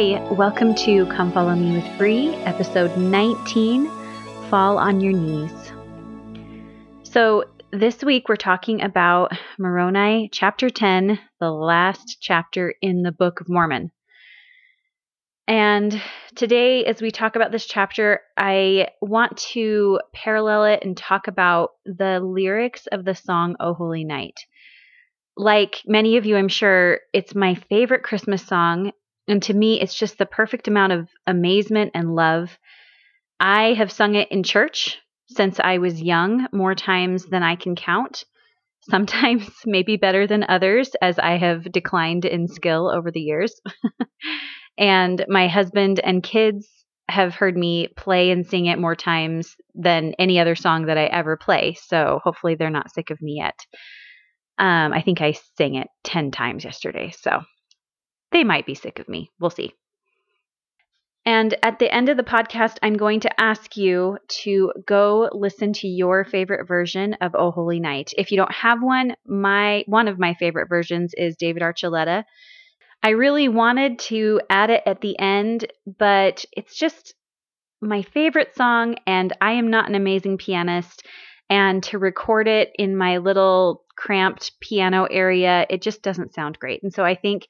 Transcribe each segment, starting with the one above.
Hi, welcome to Come Follow Me with Bree, episode 19 Fall on Your Knees. So, this week we're talking about Moroni chapter 10, the last chapter in the Book of Mormon. And today, as we talk about this chapter, I want to parallel it and talk about the lyrics of the song O Holy Night. Like many of you, I'm sure it's my favorite Christmas song. And to me, it's just the perfect amount of amazement and love. I have sung it in church since I was young, more times than I can count. Sometimes maybe better than others, as I have declined in skill over the years. and my husband and kids have heard me play and sing it more times than any other song that I ever play. So hopefully they're not sick of me yet. Um, I think I sang it 10 times yesterday. So they might be sick of me. We'll see. And at the end of the podcast, I'm going to ask you to go listen to your favorite version of Oh Holy Night. If you don't have one, my one of my favorite versions is David Archuleta. I really wanted to add it at the end, but it's just my favorite song, and I am not an amazing pianist. And to record it in my little cramped piano area, it just doesn't sound great. And so I think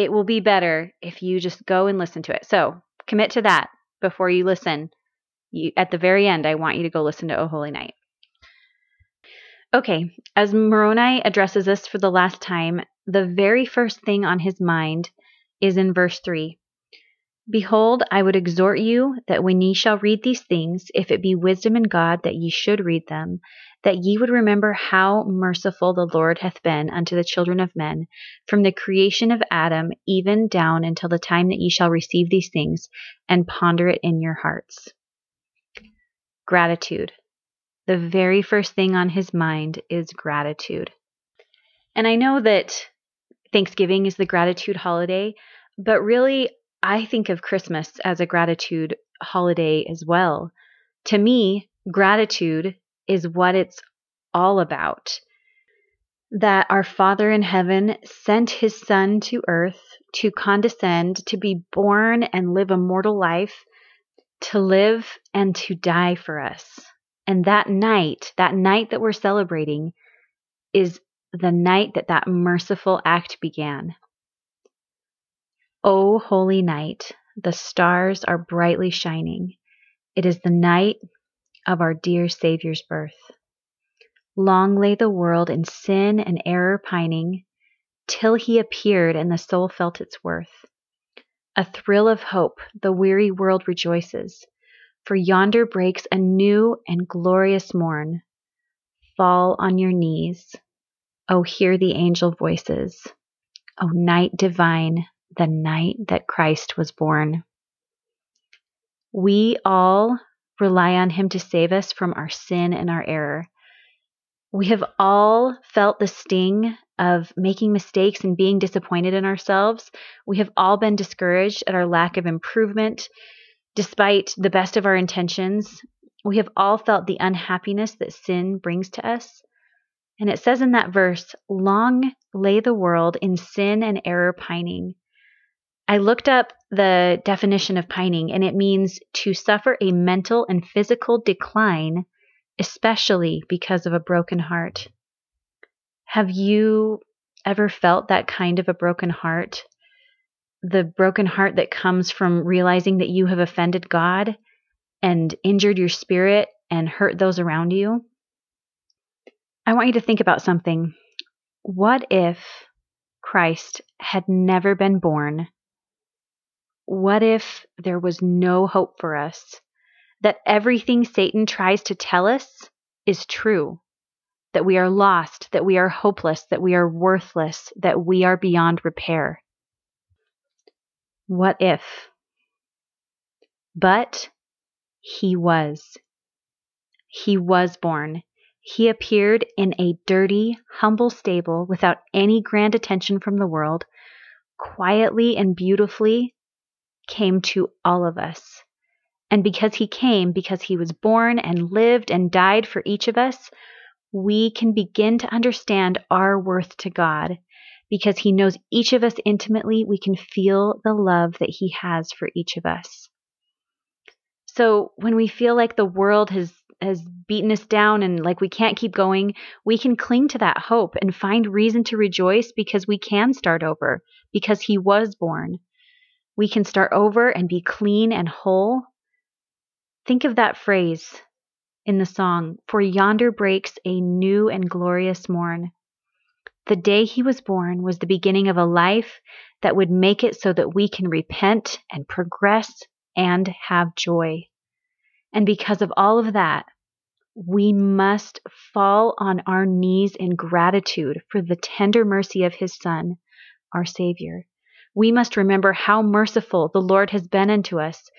it will be better if you just go and listen to it. So commit to that before you listen. You, at the very end, I want you to go listen to Oh Holy Night. Okay, as Moroni addresses us for the last time, the very first thing on his mind is in verse 3. Behold, I would exhort you that when ye shall read these things, if it be wisdom in God that ye should read them, that ye would remember how merciful the Lord hath been unto the children of men, from the creation of Adam even down until the time that ye shall receive these things, and ponder it in your hearts. Gratitude. The very first thing on his mind is gratitude. And I know that Thanksgiving is the gratitude holiday, but really, I think of Christmas as a gratitude holiday as well. To me, gratitude is what it's all about. That our Father in heaven sent his Son to earth to condescend, to be born and live a mortal life, to live and to die for us. And that night, that night that we're celebrating, is the night that that merciful act began. O holy night, the stars are brightly shining. It is the night of our dear Saviour's birth. Long lay the world in sin and error pining, till he appeared and the soul felt its worth. A thrill of hope, the weary world rejoices, for yonder breaks a new and glorious morn. Fall on your knees. Oh, hear the angel voices. Oh, night divine, the night that Christ was born. We all rely on Him to save us from our sin and our error. We have all felt the sting of making mistakes and being disappointed in ourselves. We have all been discouraged at our lack of improvement, despite the best of our intentions. We have all felt the unhappiness that sin brings to us. And it says in that verse, Long lay the world in sin and error pining. I looked up the definition of pining, and it means to suffer a mental and physical decline, especially because of a broken heart. Have you ever felt that kind of a broken heart? The broken heart that comes from realizing that you have offended God and injured your spirit and hurt those around you? I want you to think about something. What if Christ had never been born? What if there was no hope for us? That everything Satan tries to tell us is true. That we are lost, that we are hopeless, that we are worthless, that we are beyond repair. What if? But he was. He was born. He appeared in a dirty, humble stable without any grand attention from the world, quietly and beautifully came to all of us. And because he came, because he was born and lived and died for each of us, we can begin to understand our worth to God. because He knows each of us intimately. We can feel the love that He has for each of us. So when we feel like the world has has beaten us down and like we can't keep going, we can cling to that hope and find reason to rejoice because we can start over because he was born. We can start over and be clean and whole. Think of that phrase in the song, For yonder breaks a new and glorious morn. The day he was born was the beginning of a life that would make it so that we can repent and progress and have joy. And because of all of that, we must fall on our knees in gratitude for the tender mercy of his Son, our Savior. We must remember how merciful the Lord has been unto us,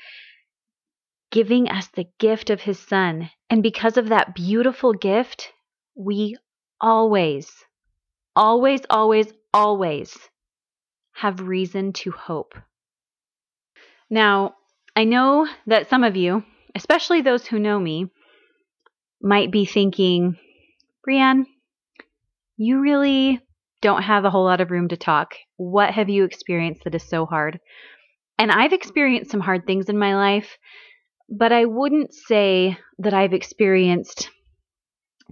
giving us the gift of his Son. And because of that beautiful gift, we always, always, always, always have reason to hope. Now, I know that some of you, especially those who know me, might be thinking, Brienne, you really don't have a whole lot of room to talk. What have you experienced that is so hard? And I've experienced some hard things in my life, but I wouldn't say that I've experienced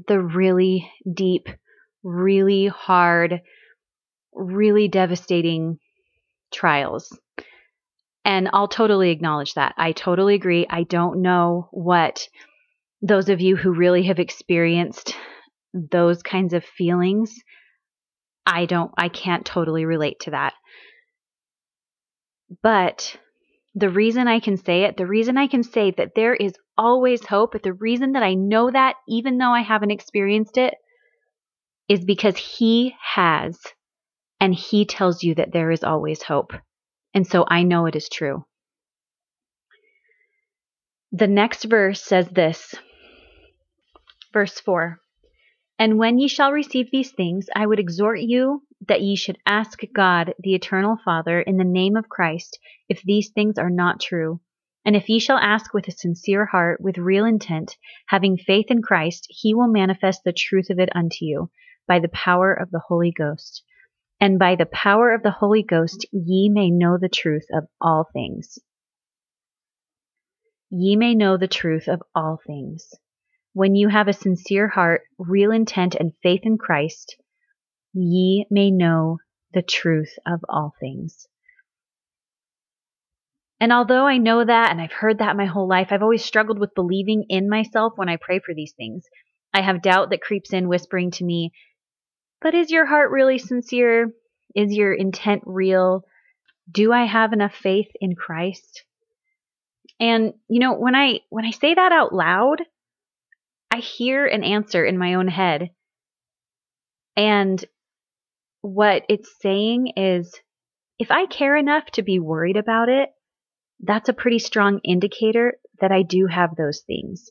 the really deep, really hard, really devastating trials. And I'll totally acknowledge that. I totally agree. I don't know what those of you who really have experienced those kinds of feelings, I don't, I can't totally relate to that. But the reason I can say it, the reason I can say that there is always hope, the reason that I know that, even though I haven't experienced it, is because He has, and He tells you that there is always hope. And so I know it is true. The next verse says this Verse 4 And when ye shall receive these things, I would exhort you that ye should ask God, the eternal Father, in the name of Christ, if these things are not true. And if ye shall ask with a sincere heart, with real intent, having faith in Christ, he will manifest the truth of it unto you, by the power of the Holy Ghost. And by the power of the Holy Ghost ye may know the truth of all things. Ye may know the truth of all things. When you have a sincere heart, real intent, and faith in Christ, ye may know the truth of all things. And although I know that and I've heard that my whole life, I've always struggled with believing in myself when I pray for these things. I have doubt that creeps in whispering to me, but is your heart really sincere? Is your intent real? Do I have enough faith in Christ? And you know, when I when I say that out loud, I hear an answer in my own head. And what it's saying is if I care enough to be worried about it, that's a pretty strong indicator that I do have those things.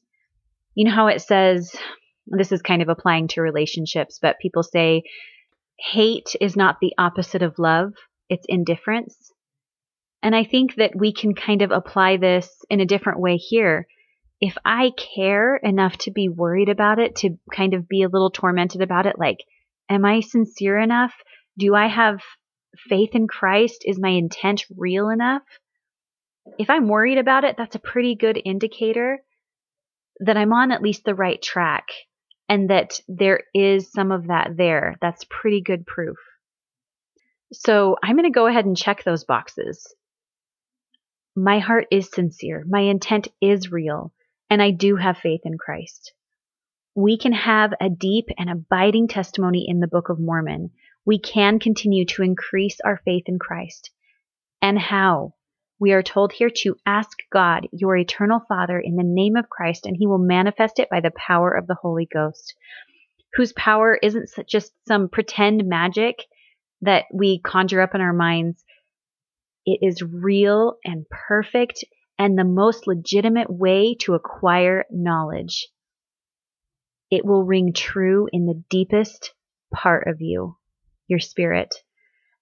You know how it says, this is kind of applying to relationships, but people say hate is not the opposite of love, it's indifference. And I think that we can kind of apply this in a different way here if I care enough to be worried about it, to kind of be a little tormented about it, like, am I sincere enough? Do I have faith in Christ? Is my intent real enough? If I'm worried about it, that's a pretty good indicator that I'm on at least the right track and that there is some of that there. That's pretty good proof. So I'm going to go ahead and check those boxes. My heart is sincere. My intent is real and I do have faith in Christ. We can have a deep and abiding testimony in the Book of Mormon. We can continue to increase our faith in Christ. And how? We are told here to ask God, your eternal Father, in the name of Christ, and he will manifest it by the power of the Holy Ghost, whose power isn't just some pretend magic that we conjure up in our minds. It is real and perfect and the most legitimate way to acquire knowledge. It will ring true in the deepest part of you, your spirit.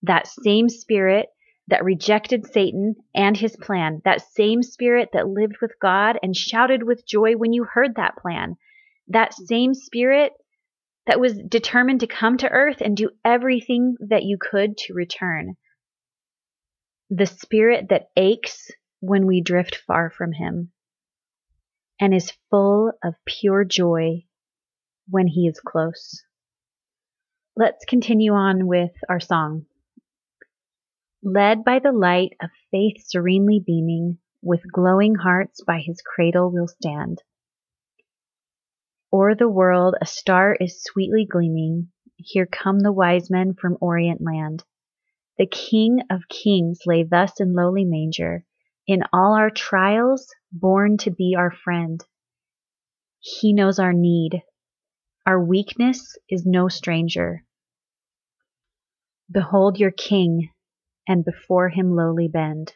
That same spirit that rejected Satan and his plan, that same spirit that lived with God and shouted with joy when you heard that plan, that same spirit that was determined to come to earth and do everything that you could to return. The spirit that aches when we drift far from him and is full of pure joy when he is close. Let's continue on with our song. Led by the light of faith serenely beaming, with glowing hearts by his cradle we'll stand. O'er the world a star is sweetly gleaming. Here come the wise men from Orient land. The King of kings lay thus in lowly manger, in all our trials born to be our friend. He knows our need. Our weakness is no stranger. Behold your King, and before him lowly bend.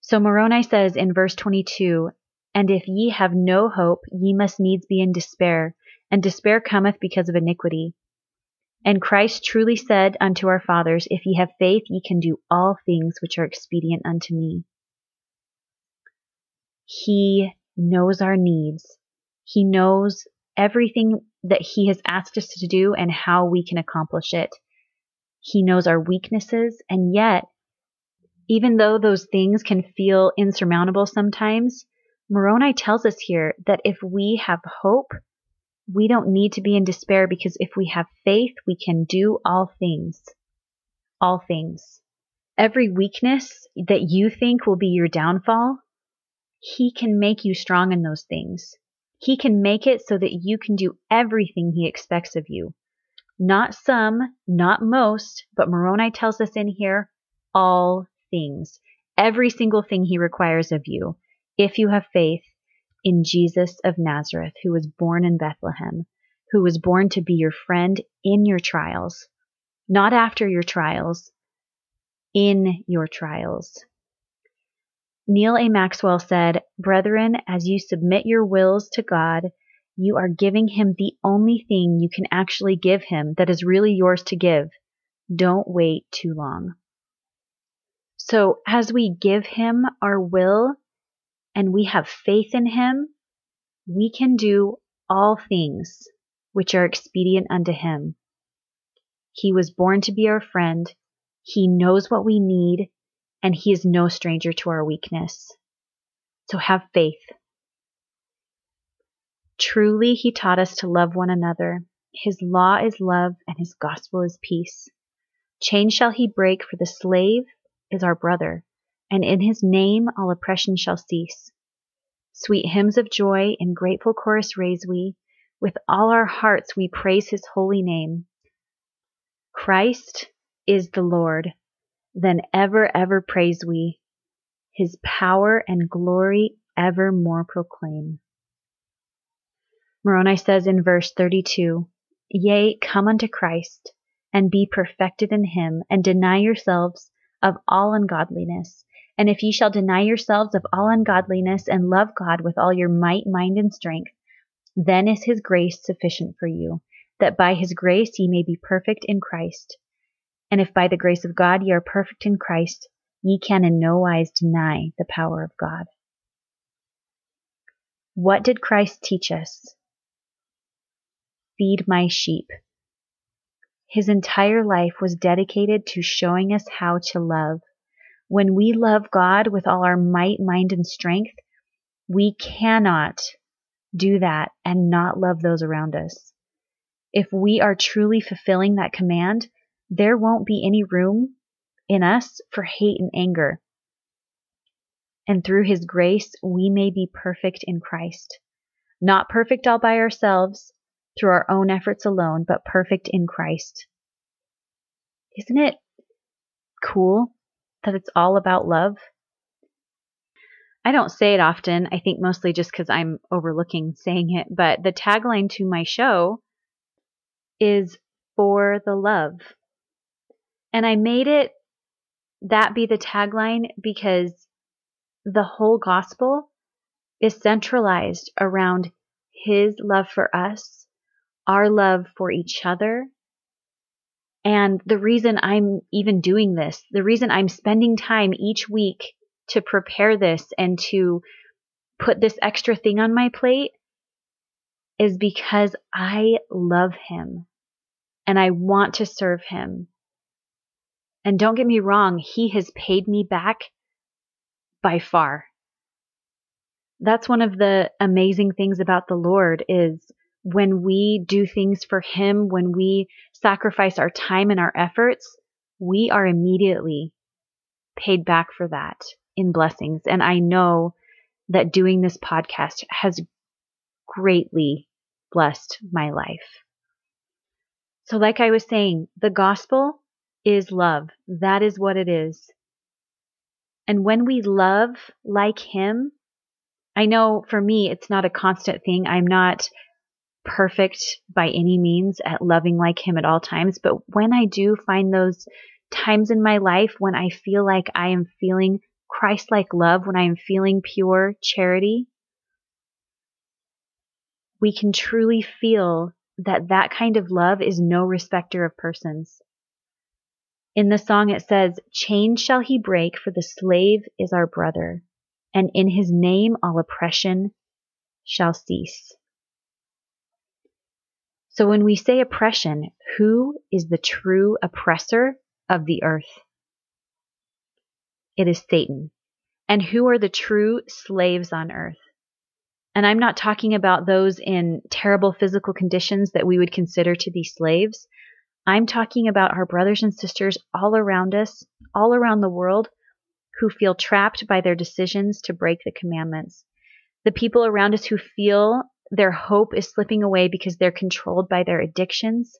So Moroni says in verse 22 and if ye have no hope, ye must needs be in despair, and despair cometh because of iniquity. And Christ truly said unto our fathers, If ye have faith, ye can do all things which are expedient unto me. He knows our needs. He knows everything that He has asked us to do and how we can accomplish it. He knows our weaknesses, and yet, even though those things can feel insurmountable sometimes, Moroni tells us here that if we have hope, we don't need to be in despair because if we have faith, we can do all things. All things. Every weakness that you think will be your downfall, He can make you strong in those things. He can make it so that you can do everything He expects of you. Not some, not most, but Moroni tells us in here all things. Every single thing He requires of you if you have faith in Jesus of Nazareth, who was born in Bethlehem, who was born to be your friend in your trials, not after your trials, in your trials. Neal A. Maxwell said, Brethren, as you submit your wills to God, you are giving him the only thing you can actually give him that is really yours to give. Don't wait too long. So, as we give him our will and we have faith in him, we can do all things which are expedient unto him. He was born to be our friend. He knows what we need, and he is no stranger to our weakness. So have faith. Truly, he taught us to love one another. His law is love, and his gospel is peace. Chain shall he break, for the slave is our brother and in his name all oppression shall cease. Sweet hymns of joy in grateful chorus raise we, with all our hearts we praise his holy name. Christ is the Lord, then ever, ever praise we, his power and glory evermore proclaim. Moroni says in verse 32, Yea, come unto Christ, and be perfected in him, and deny yourselves of all ungodliness, and if ye shall deny yourselves of all ungodliness and love God with all your might, mind, and strength, then is his grace sufficient for you, that by his grace ye may be perfect in Christ. And if by the grace of God ye are perfect in Christ, ye can in no wise deny the power of God. What did Christ teach us? Feed my sheep. His entire life was dedicated to showing us how to love when we love God with all our might, mind, and strength, we cannot do that and not love those around us. If we are truly fulfilling that command, there won't be any room in us for hate and anger. And through his grace, we may be perfect in Christ. Not perfect all by ourselves, through our own efforts alone, but perfect in Christ. Isn't it cool that it's all about love. I don't say it often, I think mostly just because I'm overlooking saying it, but the tagline to my show is for the love. And I made it that be the tagline because the whole gospel is centralized around his love for us, our love for each other, and the reason I'm even doing this, the reason I'm spending time each week to prepare this and to put this extra thing on my plate is because I love him and I want to serve him. And don't get me wrong, he has paid me back by far. That's one of the amazing things about the Lord is when we do things for him, when we sacrifice our time and our efforts, we are immediately paid back for that in blessings. And I know that doing this podcast has greatly blessed my life. So, like I was saying, the gospel is love. That is what it is. And when we love like Him, I know for me, it's not a constant thing. I'm not perfect by any means at loving like Him at all times. But when I do find those times in my life when I feel like I am feeling Christ like love, when I am feeling pure charity, we can truly feel that that kind of love is no respecter of persons. In the song it says, Chains shall he break, for the slave is our brother, and in his name all oppression shall cease. So when we say oppression, who is the true oppressor of the earth? It is Satan. And who are the true slaves on earth? And I'm not talking about those in terrible physical conditions that we would consider to be slaves. I'm talking about our brothers and sisters all around us, all around the world, who feel trapped by their decisions to break the commandments. The people around us who feel their hope is slipping away because they're controlled by their addictions,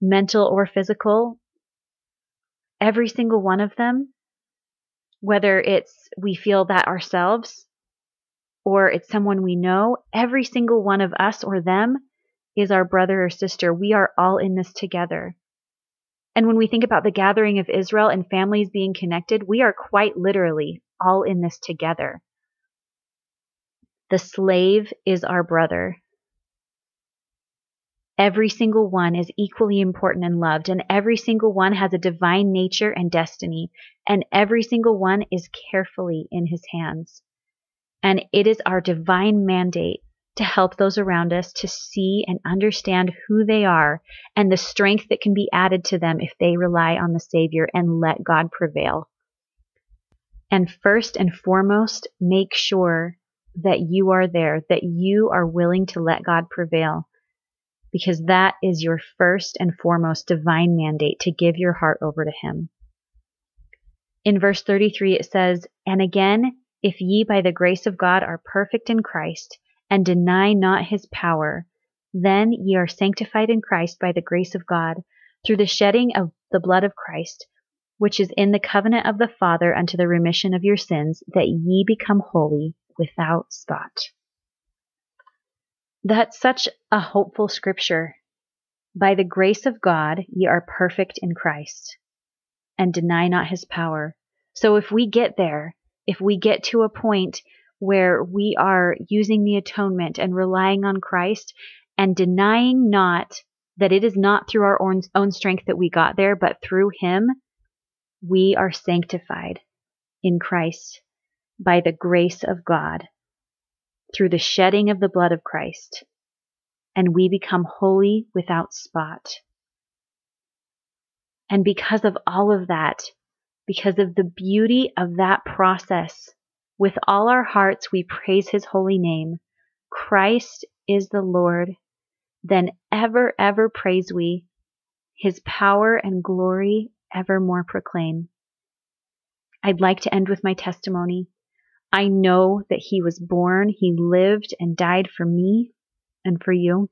mental or physical. Every single one of them, whether it's we feel that ourselves or it's someone we know, every single one of us or them is our brother or sister. We are all in this together. And when we think about the gathering of Israel and families being connected, we are quite literally all in this together. The slave is our brother. Every single one is equally important and loved, and every single one has a divine nature and destiny, and every single one is carefully in his hands. And it is our divine mandate to help those around us to see and understand who they are and the strength that can be added to them if they rely on the Savior and let God prevail. And first and foremost, make sure that you are there, that you are willing to let God prevail, because that is your first and foremost divine mandate to give your heart over to Him. In verse 33, it says, And again, if ye by the grace of God are perfect in Christ, and deny not his power, then ye are sanctified in Christ by the grace of God, through the shedding of the blood of Christ, which is in the covenant of the Father unto the remission of your sins, that ye become holy without spot. That's such a hopeful scripture. By the grace of God, ye are perfect in Christ, and deny not his power. So if we get there, if we get to a point where we are using the atonement and relying on Christ and denying not that it is not through our own, own strength that we got there, but through Him, we are sanctified in Christ by the grace of God through the shedding of the blood of Christ, and we become holy without spot. And because of all of that, because of the beauty of that process. With all our hearts, we praise his holy name. Christ is the Lord. Then ever, ever praise we his power and glory evermore proclaim. I'd like to end with my testimony. I know that he was born, he lived and died for me and for you.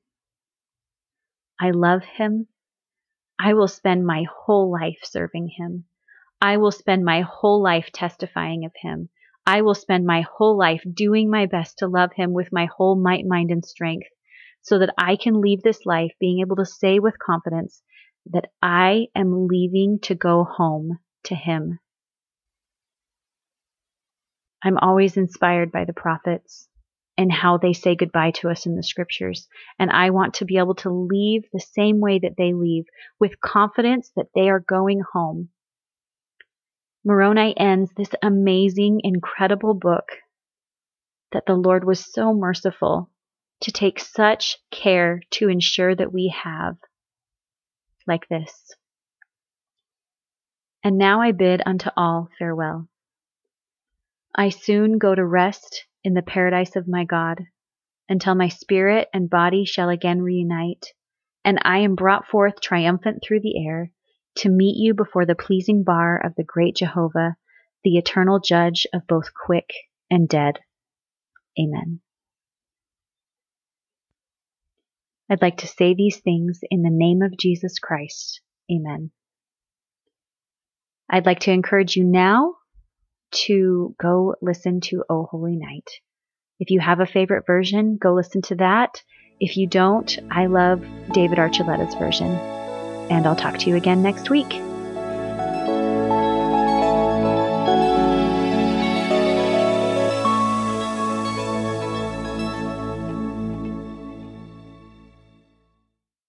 I love him. I will spend my whole life serving him. I will spend my whole life testifying of him. I will spend my whole life doing my best to love him with my whole might, mind, and strength so that I can leave this life being able to say with confidence that I am leaving to go home to him. I'm always inspired by the prophets and how they say goodbye to us in the scriptures. And I want to be able to leave the same way that they leave with confidence that they are going home Moroni ends this amazing, incredible book that the Lord was so merciful to take such care to ensure that we have, like this. And now I bid unto all farewell. I soon go to rest in the paradise of my God, until my spirit and body shall again reunite, and I am brought forth triumphant through the air to meet you before the pleasing bar of the great Jehovah, the eternal judge of both quick and dead. Amen. I'd like to say these things in the name of Jesus Christ. Amen. I'd like to encourage you now to go listen to O Holy Night. If you have a favorite version, go listen to that. If you don't, I love David Archuleta's version. And I'll talk to you again next week.